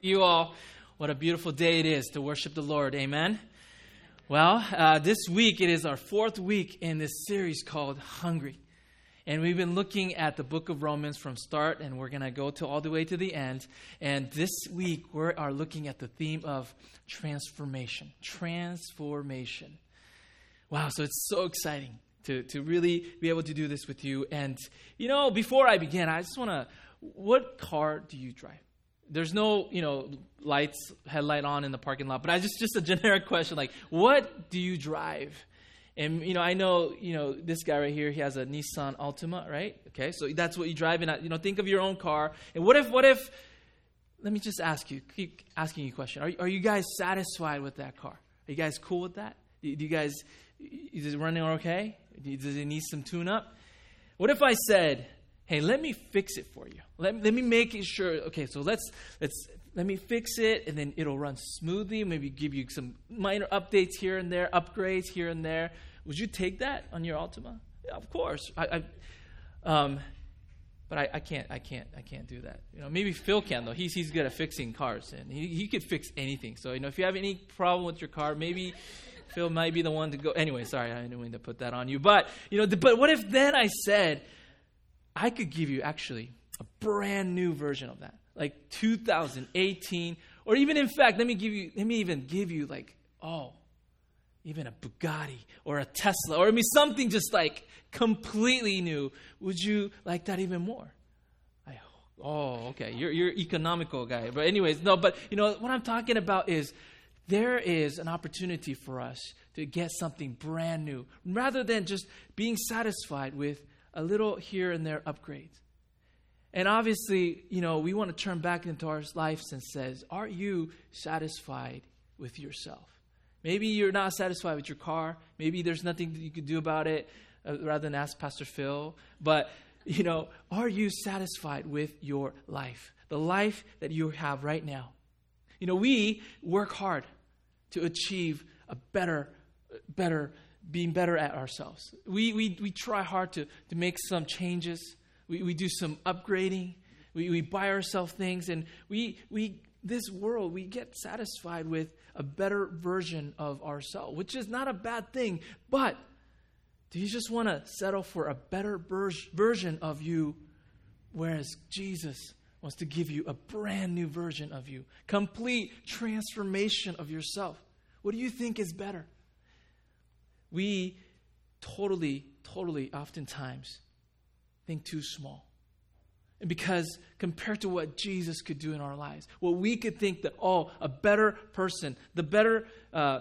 You all, what a beautiful day it is to worship the Lord. Amen. Well, uh, this week it is our fourth week in this series called Hungry. And we've been looking at the book of Romans from start, and we're going to go to all the way to the end. And this week we are looking at the theme of transformation. Transformation. Wow, so it's so exciting to, to really be able to do this with you. And, you know, before I begin, I just want to, what car do you drive? There's no you know lights headlight on in the parking lot but i just just a generic question like what do you drive? And you know i know you know this guy right here he has a nissan altima right? Okay so that's what you drive and you know think of your own car. And what if what if let me just ask you keep asking you a question. Are, are you guys satisfied with that car? Are you guys cool with that? Do, do you guys is it running okay? Does it need some tune up what if i said hey, let me fix it for you. Let, let me make it sure. Okay, so let's let's let me fix it, and then it'll run smoothly. Maybe give you some minor updates here and there, upgrades here and there. Would you take that on your Altima? Yeah, of course. I, I um, but I, I, can't, I can't, I can't do that. You know, maybe Phil can though. He's he's good at fixing cars, and he he could fix anything. So you know, if you have any problem with your car, maybe Phil might be the one to go. Anyway, sorry, I didn't mean to put that on you. But you know, but what if then I said, I could give you actually a brand new version of that, like 2018, or even in fact, let me give you, let me even give you like, oh, even a Bugatti or a Tesla, or I mean something just like completely new. Would you like that even more? I, oh, okay, you're you're economical guy, but anyways, no, but you know what I'm talking about is there is an opportunity for us to get something brand new rather than just being satisfied with a little here and there upgrades. And obviously, you know, we want to turn back into our lives and says, are you satisfied with yourself? Maybe you're not satisfied with your car. Maybe there's nothing that you could do about it uh, rather than ask Pastor Phil. But, you know, are you satisfied with your life? The life that you have right now. You know, we work hard to achieve a better, better being better at ourselves. We, we, we try hard to, to make some changes. We, we do some upgrading. We, we buy ourselves things. And we, we, this world, we get satisfied with a better version of ourselves, which is not a bad thing. But do you just want to settle for a better ber- version of you, whereas Jesus wants to give you a brand new version of you, complete transformation of yourself? What do you think is better? We totally, totally, oftentimes think too small. And because compared to what Jesus could do in our lives, what we could think that, oh, a better person, the better uh,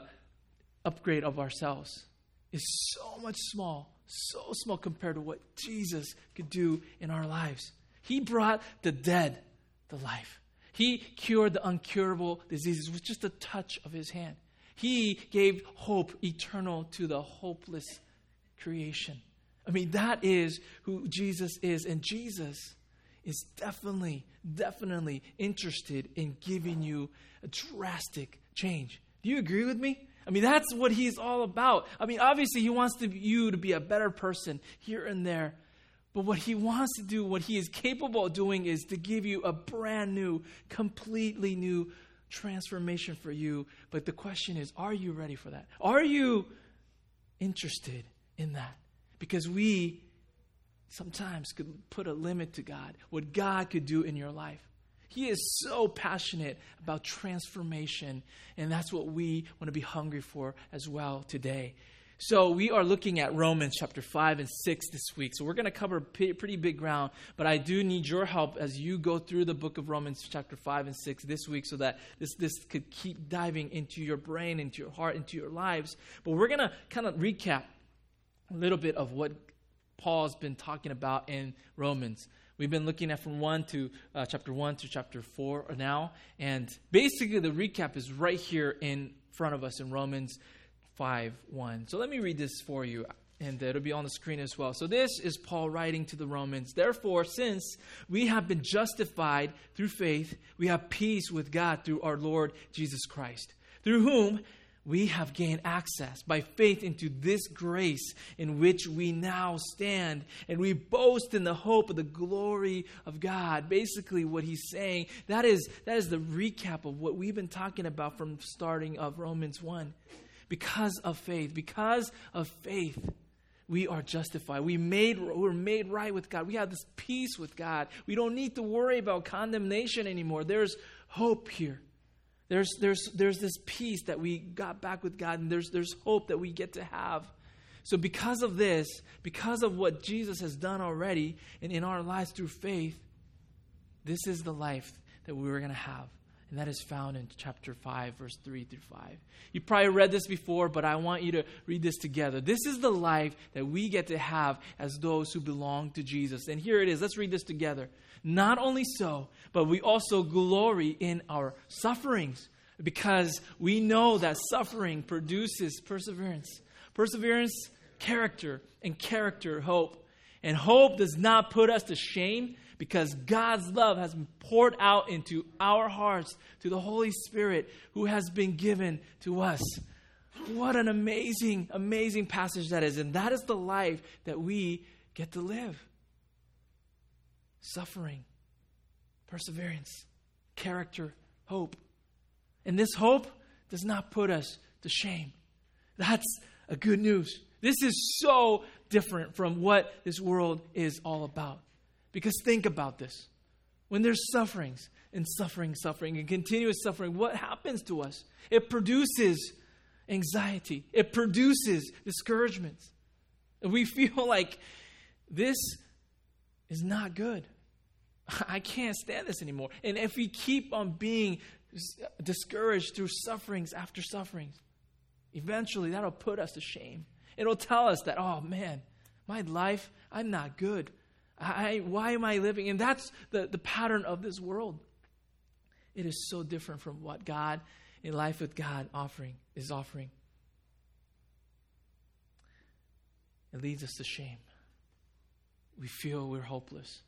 upgrade of ourselves is so much small, so small compared to what Jesus could do in our lives. He brought the dead to life. He cured the uncurable diseases with just a touch of his hand. He gave hope eternal to the hopeless creation. I mean, that is who Jesus is. And Jesus is definitely, definitely interested in giving you a drastic change. Do you agree with me? I mean, that's what he's all about. I mean, obviously, he wants to, you to be a better person here and there. But what he wants to do, what he is capable of doing, is to give you a brand new, completely new transformation for you. But the question is, are you ready for that? Are you interested in that? Because we sometimes could put a limit to God, what God could do in your life. He is so passionate about transformation, and that's what we want to be hungry for as well today. So, we are looking at Romans chapter 5 and 6 this week. So, we're going to cover pretty big ground, but I do need your help as you go through the book of Romans chapter 5 and 6 this week so that this, this could keep diving into your brain, into your heart, into your lives. But we're going to kind of recap a little bit of what Paul's been talking about in Romans. We've been looking at from 1 to uh, chapter 1 to chapter 4 now. And basically, the recap is right here in front of us in Romans 5 1. So let me read this for you, and it'll be on the screen as well. So this is Paul writing to the Romans. Therefore, since we have been justified through faith, we have peace with God through our Lord Jesus Christ, through whom we have gained access by faith into this grace in which we now stand, and we boast in the hope of the glory of God. Basically, what he's saying that is that is the recap of what we've been talking about from starting of Romans one. Because of faith, because of faith, we are justified. We made we're made right with God. We have this peace with God. We don't need to worry about condemnation anymore. There's hope here. There's, there's, there's this peace that we got back with God, and there's, there's hope that we get to have. So, because of this, because of what Jesus has done already and in our lives through faith, this is the life that we were going to have. And that is found in chapter 5, verse 3 through 5. You probably read this before, but I want you to read this together. This is the life that we get to have as those who belong to Jesus. And here it is. Let's read this together. Not only so, but we also glory in our sufferings because we know that suffering produces perseverance. Perseverance, character, and character, hope. And hope does not put us to shame because God's love has been poured out into our hearts through the Holy Spirit who has been given to us. What an amazing, amazing passage that is. And that is the life that we get to live suffering, perseverance, character, hope. And this hope does not put us to shame. That's a good news. This is so different from what this world is all about. Because think about this. When there's sufferings and suffering, suffering, and continuous suffering, what happens to us? It produces anxiety, it produces discouragements. And we feel like this is not good. I can't stand this anymore. And if we keep on being discouraged through sufferings after sufferings, eventually that'll put us to shame. It'll tell us that, oh man, my life, I'm not good. I, why am I living? And that's the, the pattern of this world. It is so different from what God, in life with God, offering is offering. It leads us to shame. We feel we're hopeless.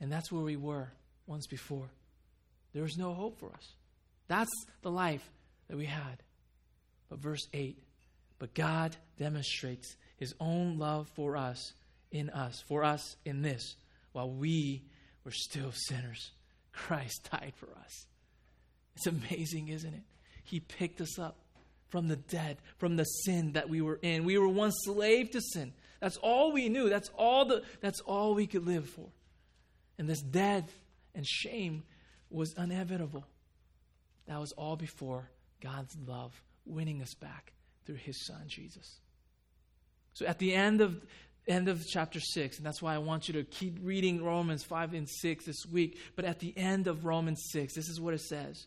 And that's where we were once before. There was no hope for us. That's the life that we had. But verse 8 But God demonstrates his own love for us in us, for us in this, while we were still sinners. Christ died for us. It's amazing, isn't it? He picked us up from the dead, from the sin that we were in. We were once slave to sin. That's all we knew. That's all the that's all we could live for. And this death and shame was inevitable. That was all before God's love winning us back through his son Jesus. So at the end of end of chapter 6 and that's why I want you to keep reading Romans 5 and 6 this week, but at the end of Romans 6 this is what it says.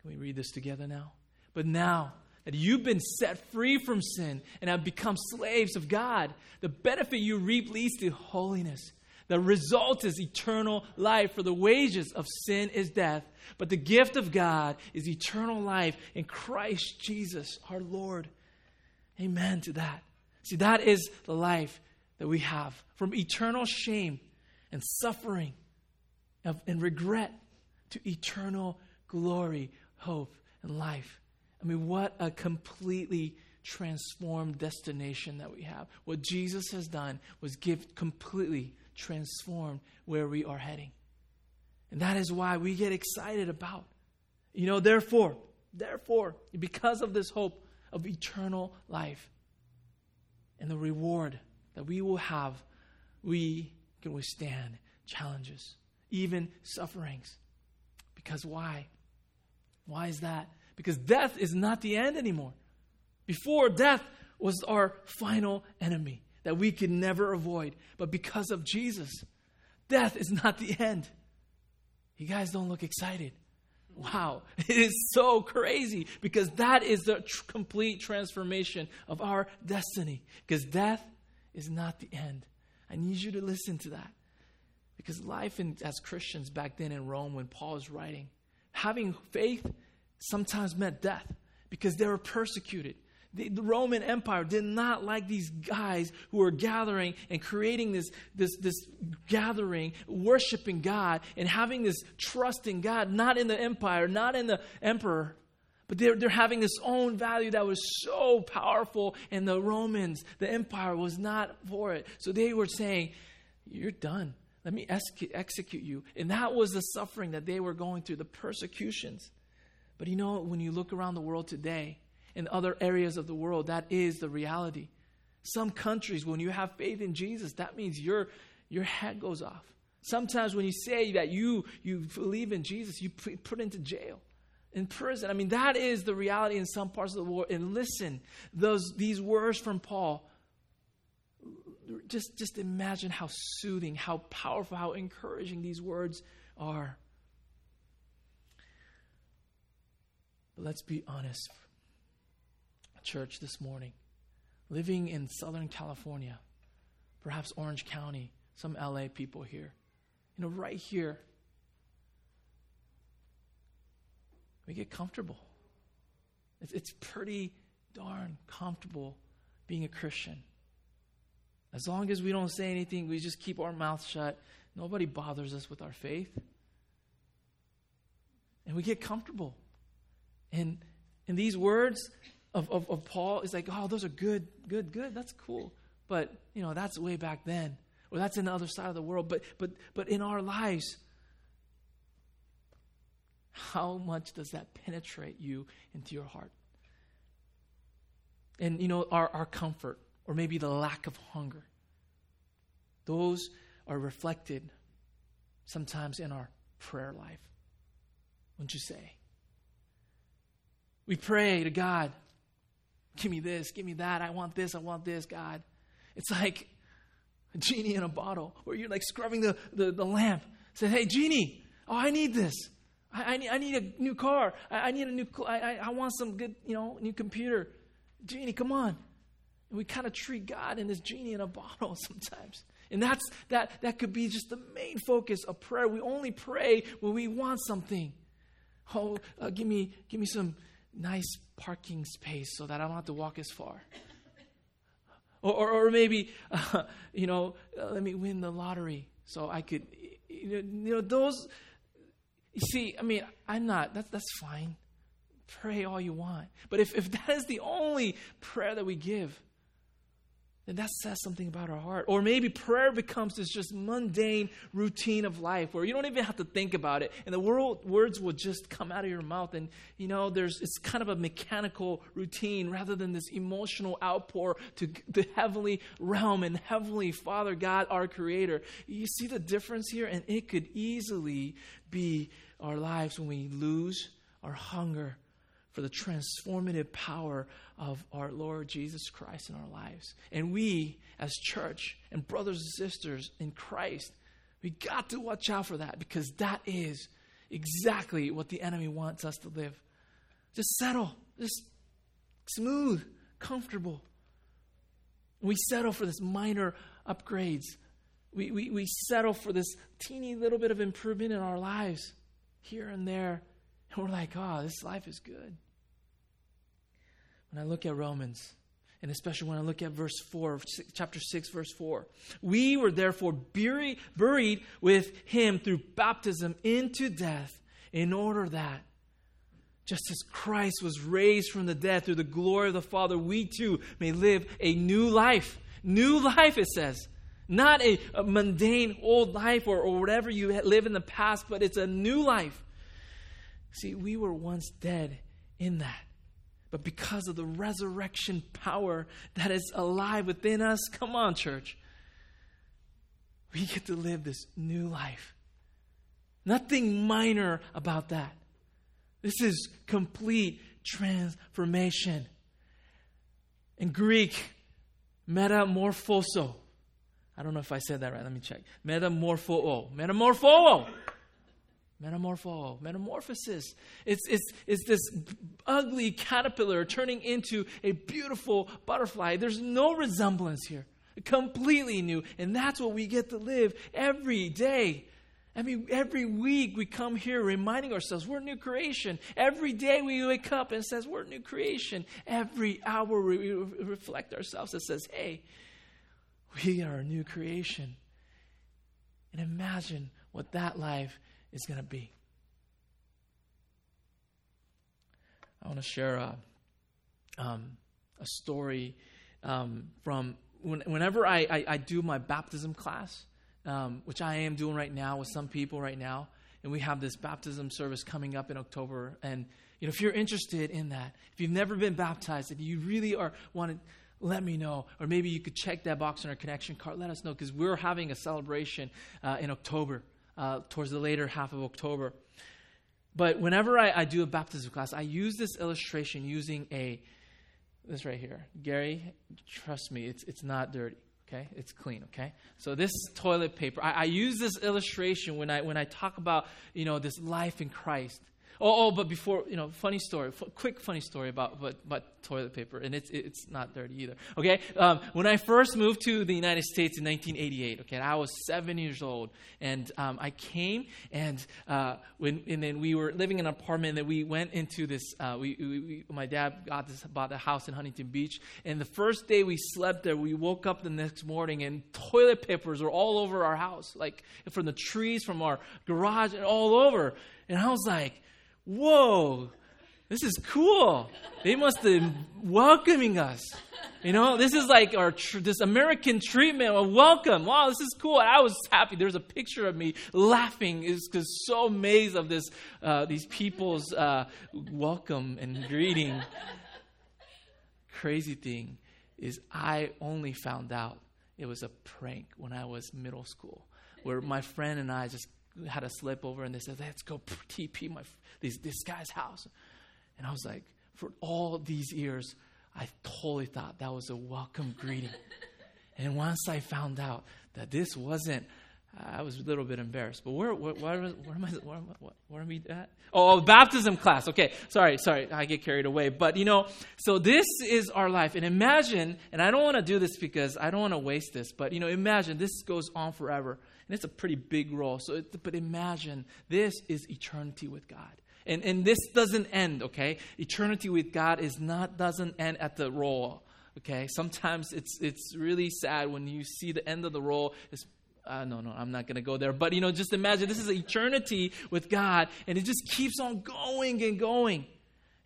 Can we read this together now? But now that you've been set free from sin and have become slaves of God. The benefit you reap leads to holiness. The result is eternal life, for the wages of sin is death, but the gift of God is eternal life in Christ Jesus our Lord. Amen to that. See, that is the life that we have from eternal shame and suffering and regret to eternal glory, hope, and life. I mean, what a completely transformed destination that we have. What Jesus has done was give completely transformed where we are heading. And that is why we get excited about. You know, therefore, therefore, because of this hope of eternal life and the reward that we will have, we can withstand challenges, even sufferings. Because why? Why is that? because death is not the end anymore. Before, death was our final enemy that we could never avoid. But because of Jesus, death is not the end. You guys don't look excited. Wow, it is so crazy because that is the tr- complete transformation of our destiny. Because death is not the end. I need you to listen to that. Because life in, as Christians back then in Rome, when Paul is writing, having faith sometimes meant death because they were persecuted. The, the, Roman Empire did not like these guys who were gathering and creating this, this, this gathering, worshiping God, and having this trust in God, not in the empire, not in the emperor, But they're, they're having this own value that was so powerful, and the Romans, the empire, was not for it. So they were saying, You're done. Let me execute you. And that was the suffering that they were going through, the persecutions. But you know, when you look around the world today, in other areas of the world, that is the reality. Some countries, when you have faith in Jesus, that means your, your head goes off. Sometimes when you say that you, you believe in Jesus, you put, into jail, in prison. I mean, that is the reality in some parts of the world. And listen, those, these words from Paul, just, just imagine how soothing, how powerful, how encouraging these words are. But let's be honest, church, this morning living in Southern California, perhaps Orange County, some LA people here, you know, right here, we get comfortable. It's, it's pretty darn comfortable being a Christian. As long as we don't say anything, we just keep our mouth shut. Nobody bothers us with our faith. And we get comfortable. And, and these words, of, of, of Paul is like, oh, those are good, good, good. That's cool. But, you know, that's way back then. Or that's in the other side of the world. But, but, but in our lives, how much does that penetrate you into your heart? And, you know, our, our comfort, or maybe the lack of hunger, those are reflected sometimes in our prayer life. Wouldn't you say? We pray to God, Give me this, give me that. I want this, I want this, God. It's like a genie in a bottle where you're like scrubbing the, the, the lamp. Say, hey, genie, oh, I need this. I, I, need, I need a new car. I, I need a new, I, I, want some good, you know, new computer. Genie, come on. And we kind of treat God in this genie in a bottle sometimes. And that's that that could be just the main focus of prayer. We only pray when we want something. Oh, uh, give me give me some nice parking space so that I don't have to walk as far. Or, or, or maybe, uh, you know, uh, let me win the lottery so I could, you know, those. You see, I mean, I'm not, that's, that's fine. Pray all you want. But if, if that is the only prayer that we give, then that says something about our heart. Or maybe prayer becomes this just mundane routine of life where you don't even have to think about it, and the world, words will just come out of your mouth. And you know, there's it's kind of a mechanical routine rather than this emotional outpour to the heavenly realm and heavenly Father God, our Creator. You see the difference here, and it could easily be our lives when we lose our hunger for the transformative power of our Lord Jesus Christ in our lives. And we, as church and brothers and sisters in Christ, we got to watch out for that because that is exactly what the enemy wants us to live. Just settle, just smooth, comfortable. We settle for this minor upgrades. We, we, we settle for this teeny little bit of improvement in our lives here and there. And we're like, oh, this life is good. When I look at Romans, and especially when I look at verse 4, chapter 6, verse 4, we were therefore buried, with him through baptism into death, in order that, just as Christ was raised from the dead through the glory of the Father, we too may live a new life. New life, it says. Not a, a mundane old life or, or whatever you live in the past, but it's a new life. See, we were once dead in that. But because of the resurrection power that is alive within us, come on, church, we get to live this new life. Nothing minor about that. This is complete transformation. In Greek, metamorphoso. I don't know if I said that right. Let me check. Metamorpho. Metamorpho metamorpho, metamorphosis. It's, it's, it's this ugly caterpillar turning into a beautiful butterfly. There's no resemblance here. Completely new. And that's what we get to live every day. I mean, every week we come here reminding ourselves we're a new creation. Every day we wake up and says we're a new creation. Every hour we reflect ourselves and says, hey, we are a new creation. And imagine what that life is going to be. I want to share a, um, a story um, from when, whenever I, I, I, do my baptism class, um, which I am doing right now with some people right now, and we have this baptism service coming up in October. And you know, if you're interested in that, if you've never been baptized, if you really are to let me know. Or maybe you could check that box on our connection card. Let us know because we're having a celebration uh, in October, uh, towards the later half of October. But whenever I, I, do a baptism class, I use this illustration using a this right here. Gary, trust me, it's it's not dirty. Okay, it's clean. Okay, so this toilet paper. I, I use this illustration when I when I talk about you know this life in Christ. Oh, oh, but before, you know, funny story, f- quick funny story about, about, about, toilet paper, and it's, it's not dirty either. Okay? Um, when I first moved to the United States in 1988, okay, I was seven years old, and um, I came, and, uh, when, and then we were living in an apartment, and we went into this, uh, we, we, we, my dad got this, bought a house in Huntington Beach, and the first day we slept there, we woke up the next morning, and toilet papers were all over our house, like from the trees, from our garage, and all over. And I was like, whoa, this is cool. They must have welcoming us. You know, this is like our tr- this American treatment of welcome. Wow, this is cool. And I was happy. There's a picture of me laughing. Is because so amazed of this uh, these people's uh, welcome and greeting. Crazy thing is, I only found out it was a prank when I was middle school, where my friend and I just had a slip over and they said, let's go TP my, this, this guy's house. And I was like, for all these years, I totally thought that was a welcome greeting. and once I found out that this wasn't, I was a little bit embarrassed. But where, where, where, where am I? Where am I, where am I at? Oh, oh, baptism class. Okay, sorry, sorry, I get carried away. But you know, so this is our life, and imagine. And I don't want to do this because I don't want to waste this. But you know, imagine this goes on forever. And it's a pretty big roll. So, it, but imagine this is eternity with God. And, and this doesn't end, okay? Eternity with God is not doesn't end at the roll. Okay? Sometimes it's it's really sad when you see the end of the roll. Uh, no, no, I'm not going to go there. But, you know, just imagine this is eternity with God, and it just keeps on going and going.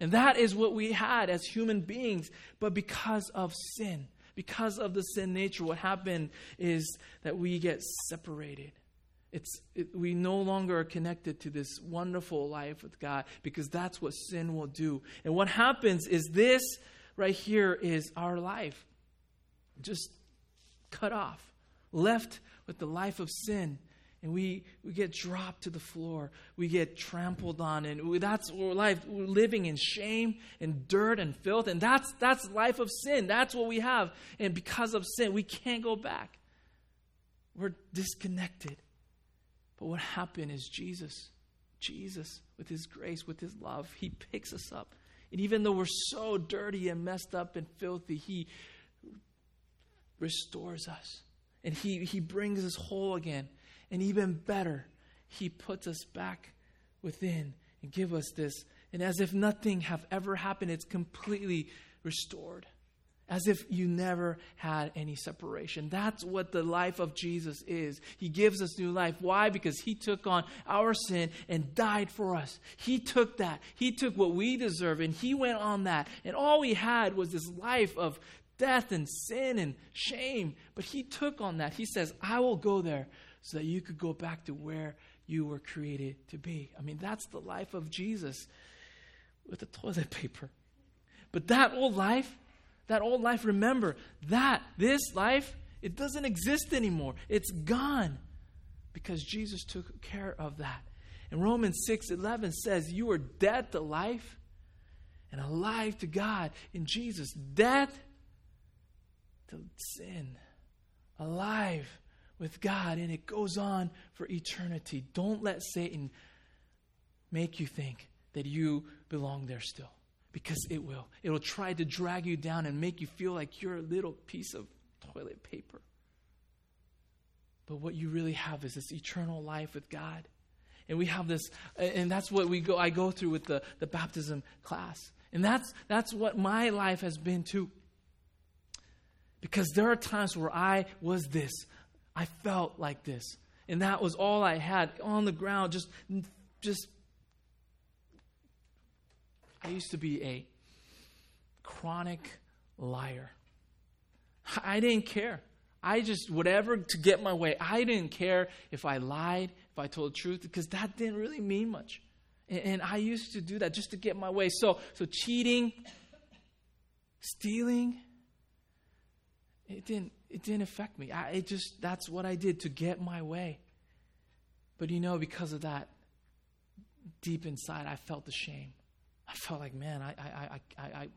And that is what we had as human beings, but because of sin because of the sin nature, what happened is that we get separated. It's, it, we no longer are connected to this wonderful life with God because that's what sin will do. And what happens is this right here is our life just cut off, left with the life of sin and we, we get dropped to the floor. We get trampled on, and we, that's life. We're living in shame and dirt and filth, and that's that's life of sin. That's what we have, and because of sin, we can't go back. We're disconnected. But what happened is Jesus, Jesus, with His grace, with His love, He picks us up, and even though we're so dirty and messed up and filthy, He restores us, and He He brings us whole again. And even better, He puts us back within and give us this. And as if nothing have ever happened, it's completely restored. As if you never had any separation. That's what the life of Jesus is. He gives us new life. Why? Because He took on our sin and died for us. He took that. He took what we deserve and He went on that. And all we had was this life of death and sin and shame. But He took on that. He says, I will go there so that you could go back to where you were created to be. I mean, that's the life of Jesus with the toilet paper. But that old life, that old life, remember, that, this life, it doesn't exist anymore. It's gone because Jesus took care of that. And Romans 6 11 says, You are dead to life and alive to God in Jesus. Dead to sin, alive with God, and it goes on for eternity. Don't let Satan make you think that you belong there still, because it will. It will try to drag you down and make you feel like you're a little piece of toilet paper. But what you really have is this eternal life with God. And we have this, and that's what we go, I go through with the, the baptism class. And that's, that's what my life has been too. Because there are times where I was this. I felt like this. And that was all I had on the ground, just, just, I used to be a chronic liar. I didn't care. I just, whatever to get my way, I didn't care if I lied, if I told the truth, because that didn't really mean much. And, and I used to do that just to get my way. So, so cheating, stealing, it didn't, it didn't affect me. I, it just, that's what I did to get my way. But you know, because of that, deep inside, I felt the shame. I felt like, man, I, I, I, I, I,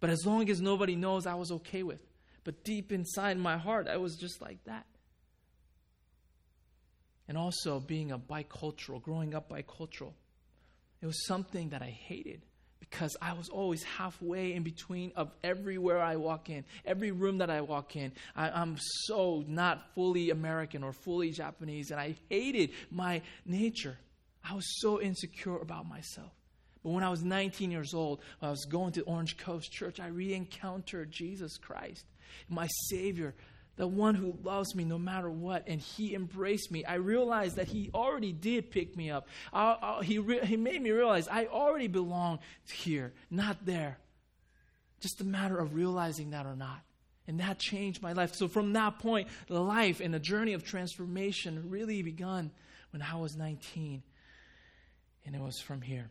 but as long as nobody knows, I was okay with. But deep inside my heart, I was just like that. And also being a bicultural, growing up bicultural, it was something that I hated because I was always halfway in between of everywhere I walk in, every room that I walk in. I, am so not fully American or fully Japanese, and I hated my nature. I was so insecure about myself. But when I was 19 years old, I was going to Orange Coast Church, I re encountered Jesus Christ, my Savior, the one who loves me no matter what, and He embraced me. I realized that He already did pick me up. I, I, he, re- he made me realize I already belong here, not there. Just a matter of realizing that or not. And that changed my life. So from that point, the life and the journey of transformation really begun when I was 19. And it was from here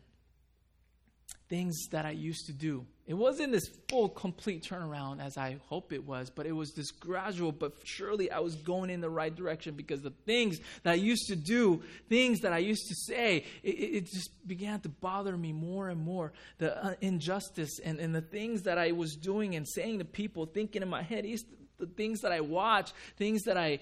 things that I used to do. It wasn't this full, complete turnaround as I hope it was, but it was this gradual, but surely I was going in the right direction because the things that I used to do, things that I used to say, it, it just began to bother me more and more. The uh, injustice and, and the things that I was doing and saying to people, thinking in my head, the things that I watch, things that I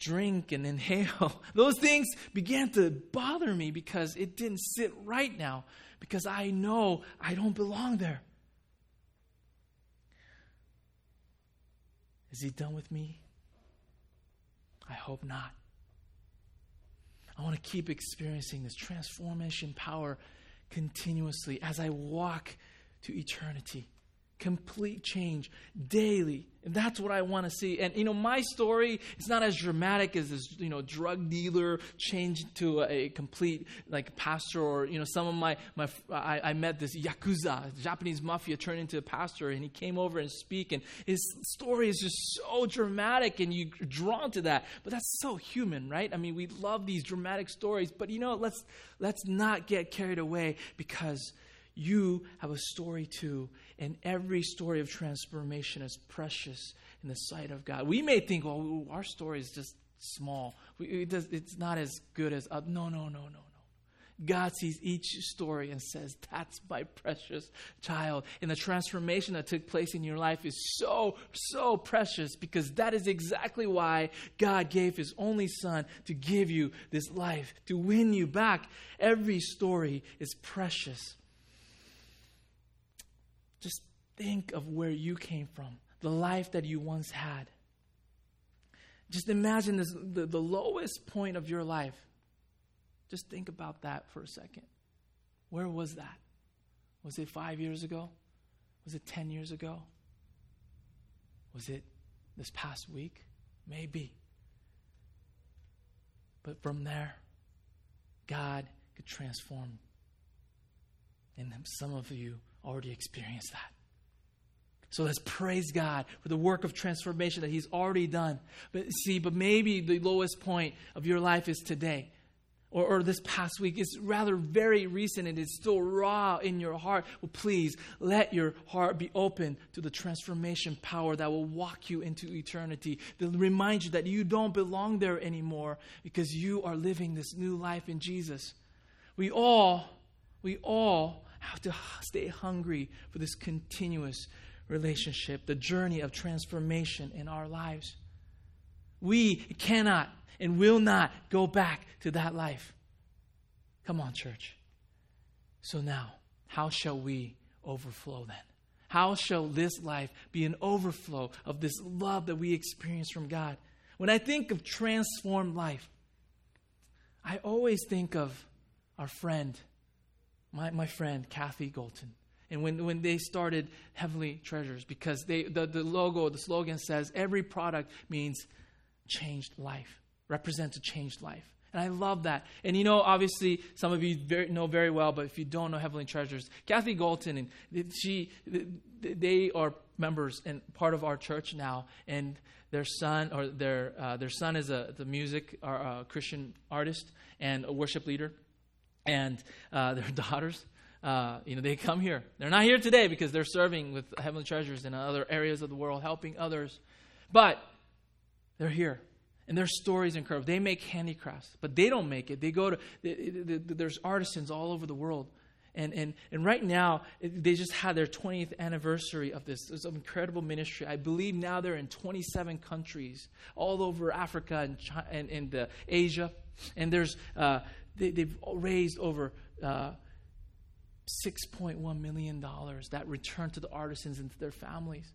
drink and inhale, those things began to bother me because it didn't sit right now because I know I don't belong there. Is he done with me? I hope not. I want to keep experiencing this transformation power continuously as I walk to eternity complete change daily. And that's what I want to see. And, you know, my story is not as dramatic as this, you know, drug dealer changed to a, a complete, like, pastor or, you know, some of my, my I, I, met this Yakuza, Japanese mafia turned into a pastor and he came over and speak. And his story is just so dramatic and you're drawn to that. But that's so human, right? I mean, we love these dramatic stories. But, you know, let's, let's not get carried away because you have a story too, and every story of transformation is precious in the sight of God. We may think, well, our story is just small. It's not as good as, no, no, no, no, no. God sees each story and says, That's my precious child. And the transformation that took place in your life is so, so precious because that is exactly why God gave His only Son to give you this life, to win you back. Every story is precious. Just think of where you came from, the life that you once had. Just imagine this, the, the lowest point of your life. Just think about that for a second. Where was that? Was it five years ago? Was it 10 years ago? Was it this past week? Maybe. But from there, God could transform. And some of you already experienced that. So let's praise God for the work of transformation that He's already done. But see, but maybe the lowest point of your life is today. Or, or this past week. It's rather very recent and it's still raw in your heart. Well, please let your heart be open to the transformation power that will walk you into eternity. To remind you that you don't belong there anymore because you are living this new life in Jesus. We all, we all have to stay hungry for this continuous relationship, the journey of transformation in our lives. We cannot and will not go back to that life. Come on, church. So now, how shall we overflow then? How shall this life be an overflow of this love that we experience from God? When I think of transformed life, I always think of our friend my, my friend Kathy Golton. And when, when they started Heavenly Treasures, because they, the, the logo, the slogan says every product means changed life, represents a changed life. And I love that. And you know, obviously, some of you very, know very well, but if you don't know Heavenly Treasures, Kathy Galton and she, they are members and part of our church now. And their son, or their uh, their son, is a the music or uh, Christian artist and a worship leader, and uh, their daughters. Uh, you know, they come here. They're not here today because they're serving with Heavenly Treasures in other areas of the world, helping others. But they're here and their stories incredible. They make handicrafts, but they don't make it. They go to there's artisans all over the world, and and and right now they just had their 20th anniversary of this. There's an incredible ministry. I believe now they're in 27 countries, all over Africa and China, and, and uh, Asia, and there's uh, they, have raised over. Uh, $6.1 million that return to the artisans and to their families.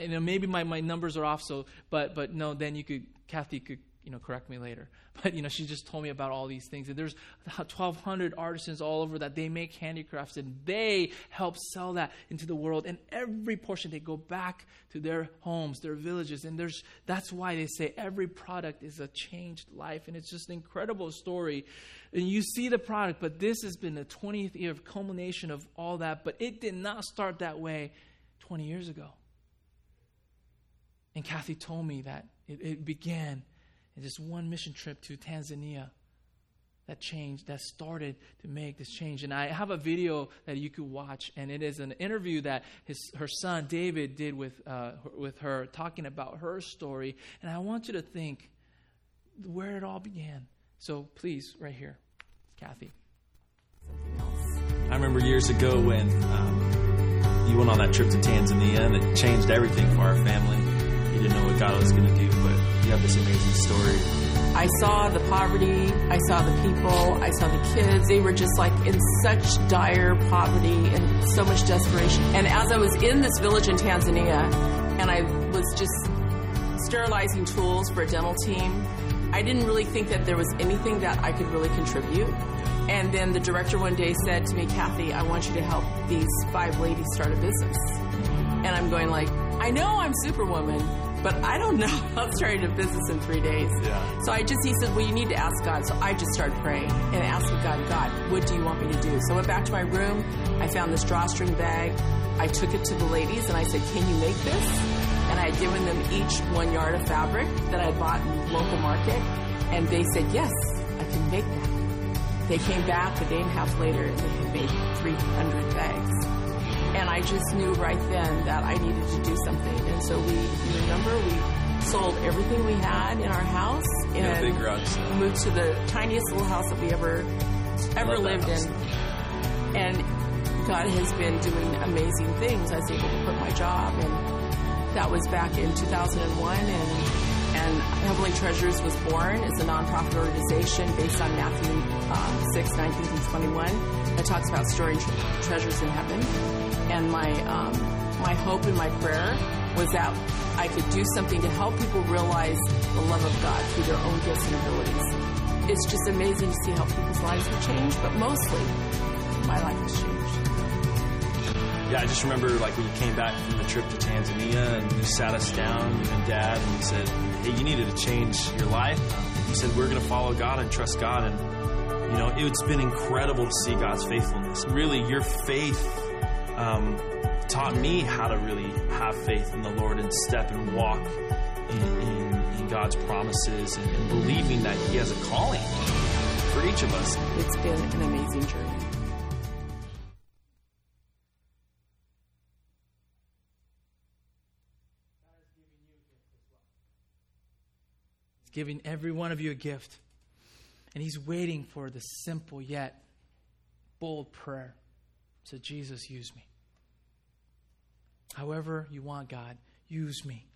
You know, maybe my, my numbers are off, so but but no, then you could Kathy could you know correct me later. But you know, she just told me about all these things. And there's 1,200 artisans all over that they make handicrafts and they help sell that into the world. And every portion they go back to their homes, their villages, and there's that's why they say every product is a changed life, and it's just an incredible story. And you see the product, but this has been the 20th year of culmination of all that. But it did not start that way 20 years ago. And Kathy told me that it, it began in just one mission trip to Tanzania that changed, that started to make this change. And I have a video that you could watch, and it is an interview that his, her son David did with, uh, with her, talking about her story. And I want you to think where it all began. So please, right here, Kathy. I remember years ago when um, you went on that trip to Tanzania, and it changed everything for our family You didn't know what God was going to do, but have this amazing story. I saw the poverty, I saw the people, I saw the kids. They were just like in such dire poverty and so much desperation. And as I was in this village in Tanzania, and I was just sterilizing tools for a dental team, I didn't really think that there was anything that I could really contribute. And then the director one day said to me, Kathy, I want you to help these five ladies start a business. And I'm going like, I know I'm Superwoman, but I don't know how to start a business in three days. Yeah. So I just, he said, well, you need to ask God. So I just started praying and asking God, God, what do you want me to do? So I went back to my room. I found this drawstring bag. I took it to the ladies and I said, can you make this? And I had given them each one yard of fabric that I bought in the local market. And they said, yes, I can make that. They came back a day and a half later and they had made 300 bags. And I just knew right then that I needed to do something. And so we, you remember, we sold everything we had in our house and yeah, big garage. moved to the tiniest little house that we ever ever lived in. And God has been doing amazing things. I was able to quit my job, and that was back in 2001. And and Heavenly Treasures was born. It's a nonprofit organization based on Matthew uh, 6, 19 through 21. It talks about storing tre- treasures in heaven. And my, um, my hope and my prayer was that I could do something to help people realize the love of God through their own gifts and abilities. It's just amazing to see how people's lives have changed, but mostly my life has changed. Yeah, I just remember like when you came back from the trip to Tanzania and you sat us down, you and Dad, and you said, "Hey, you needed to change your life." You said, "We're going to follow God and trust God," and you know it's been incredible to see God's faithfulness. Really, your faith um, taught me how to really have faith in the Lord and step and walk in, in, in God's promises and, and believing that He has a calling for each of us. It's been an amazing journey. He's giving every one of you a gift. And He's waiting for the simple yet bold prayer. So, Jesus, use me. However, you want God, use me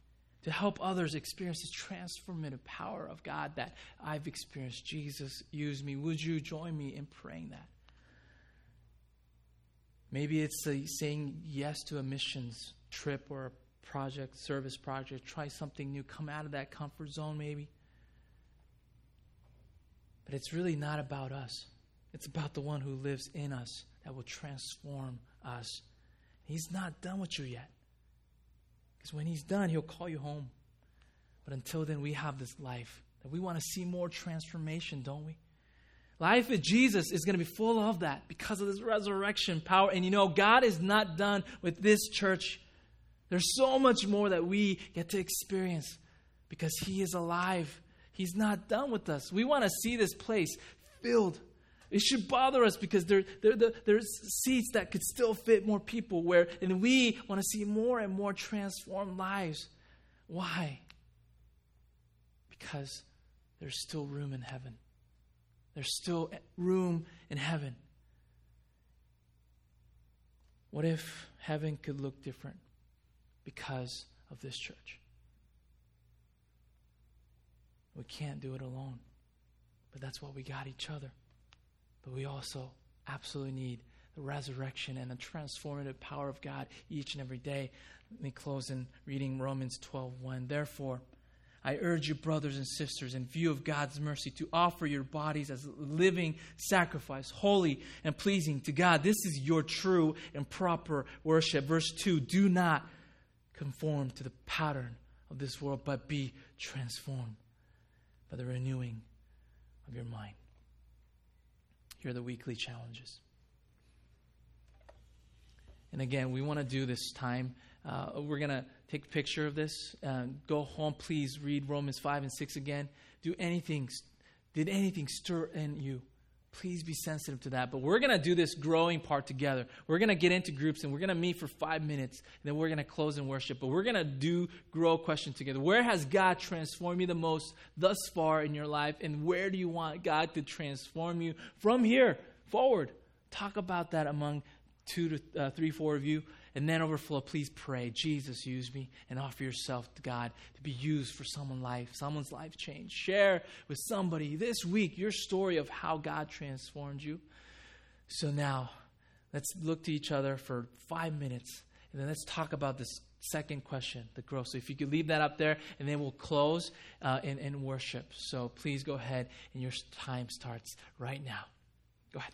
to help others experience the transformative power of God that I've experienced. Jesus, use me. Would you join me in praying that? Maybe it's a, saying yes to a missions trip or a project, service project. Try something new. Come out of that comfort zone, maybe. But it's really not about us, it's about the one who lives in us that will transform us. He's not done with you yet. Because when He's done, He'll call you home. But until then, we have this life that we want to see more transformation, don't we? Life with Jesus is going to be full of that because of this resurrection power. And you know, God is not done with this church. There's so much more that we get to experience because He is alive. He's not done with us. We want to see this place filled. It should bother us because there, there, there, there's seats that could still fit more people where, and we want to see more and more transformed lives. Why? Because there's still room in heaven. There's still room in heaven. What if heaven could look different because of this church? We can't do it alone. But that's why we got each other. But we also absolutely need the resurrection and the transformative power of God each and every day. Let me close in reading Romans 12 1. Therefore, I urge you, brothers and sisters, in view of God's mercy, to offer your bodies as a living sacrifice, holy and pleasing to God. This is your true and proper worship. Verse 2 Do not conform to the pattern of this world, but be transformed by the renewing of your mind. Here are the weekly challenges. And again, we want to do this time. Uh, we're going to take a picture of this. Uh, go home, please read Romans 5 and 6 again. Do anything, did anything stir in you? Please be sensitive to that. But we're going to do this growing part together. We're going to get into groups and we're going to meet for five minutes. And then we're going to close in worship. But we're going to do grow question together. Where has God transformed you the most thus far in your life? And where do you want God to transform you from here forward? Talk about that among two to uh, three, four of you and then overflow, please pray, Jesus, use me and offer yourself to God to be used for someone's life, someone's life change. Share with somebody this week your story of how God transformed you. So now, let's look to each other for five minutes, and then let's talk about this second question, the growth. So if you could leave that up there, and then we'll close uh, in, in worship. So please go ahead, and your time starts right now. Go ahead.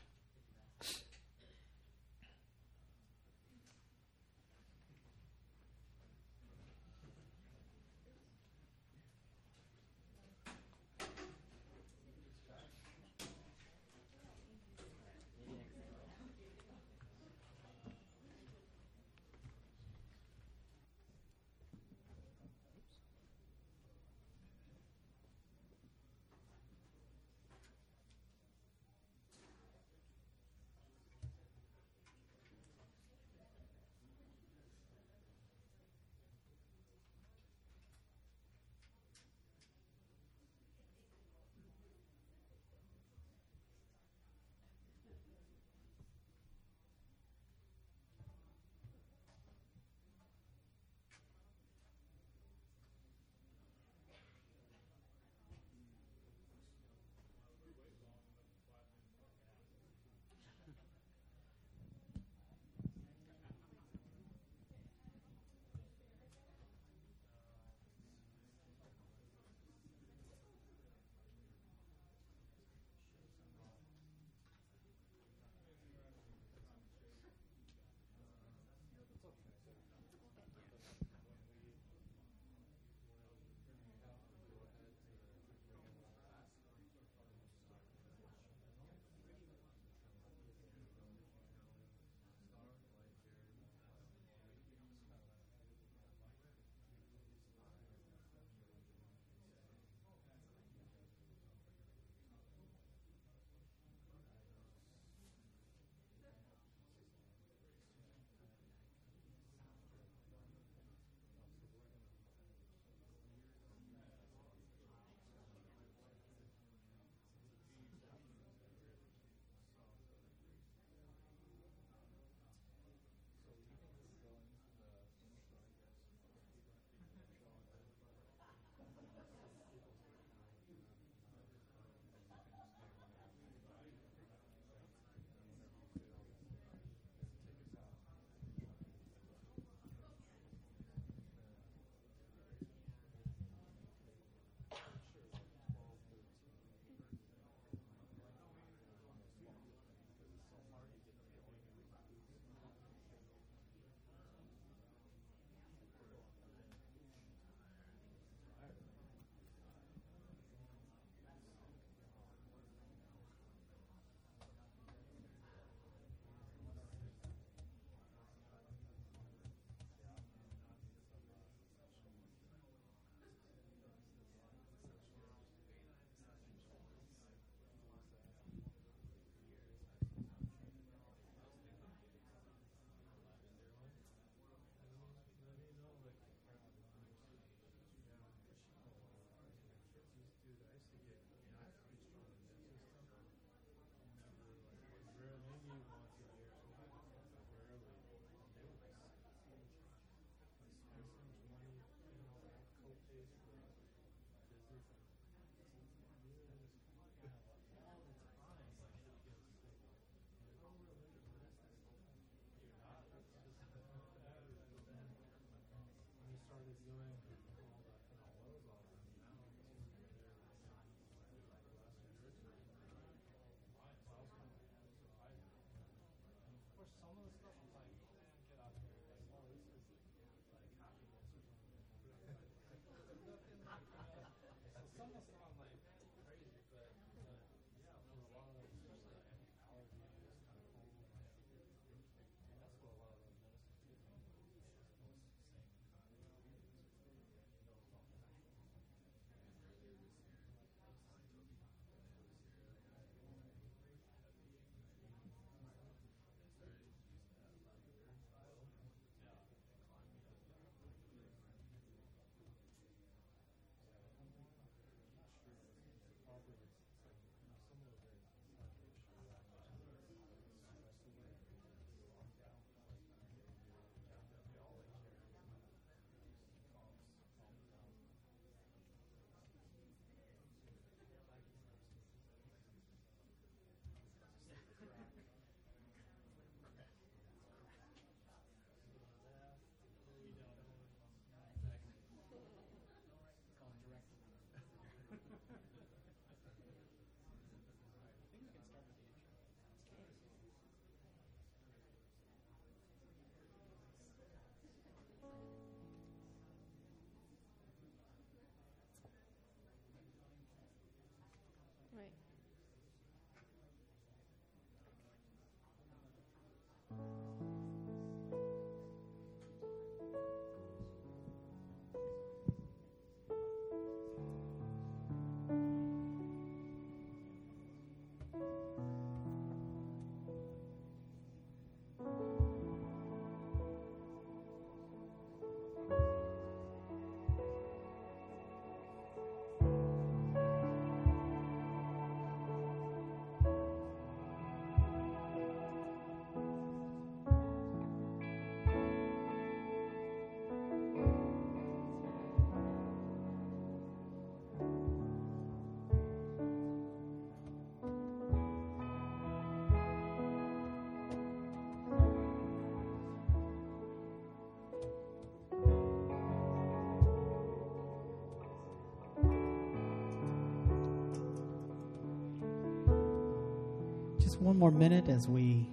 One more minute as we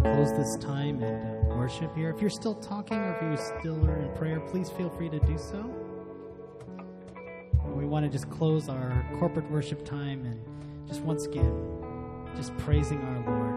close this time and uh, worship here. If you're still talking or if you still are in prayer, please feel free to do so. We want to just close our corporate worship time and just once again, just praising our Lord.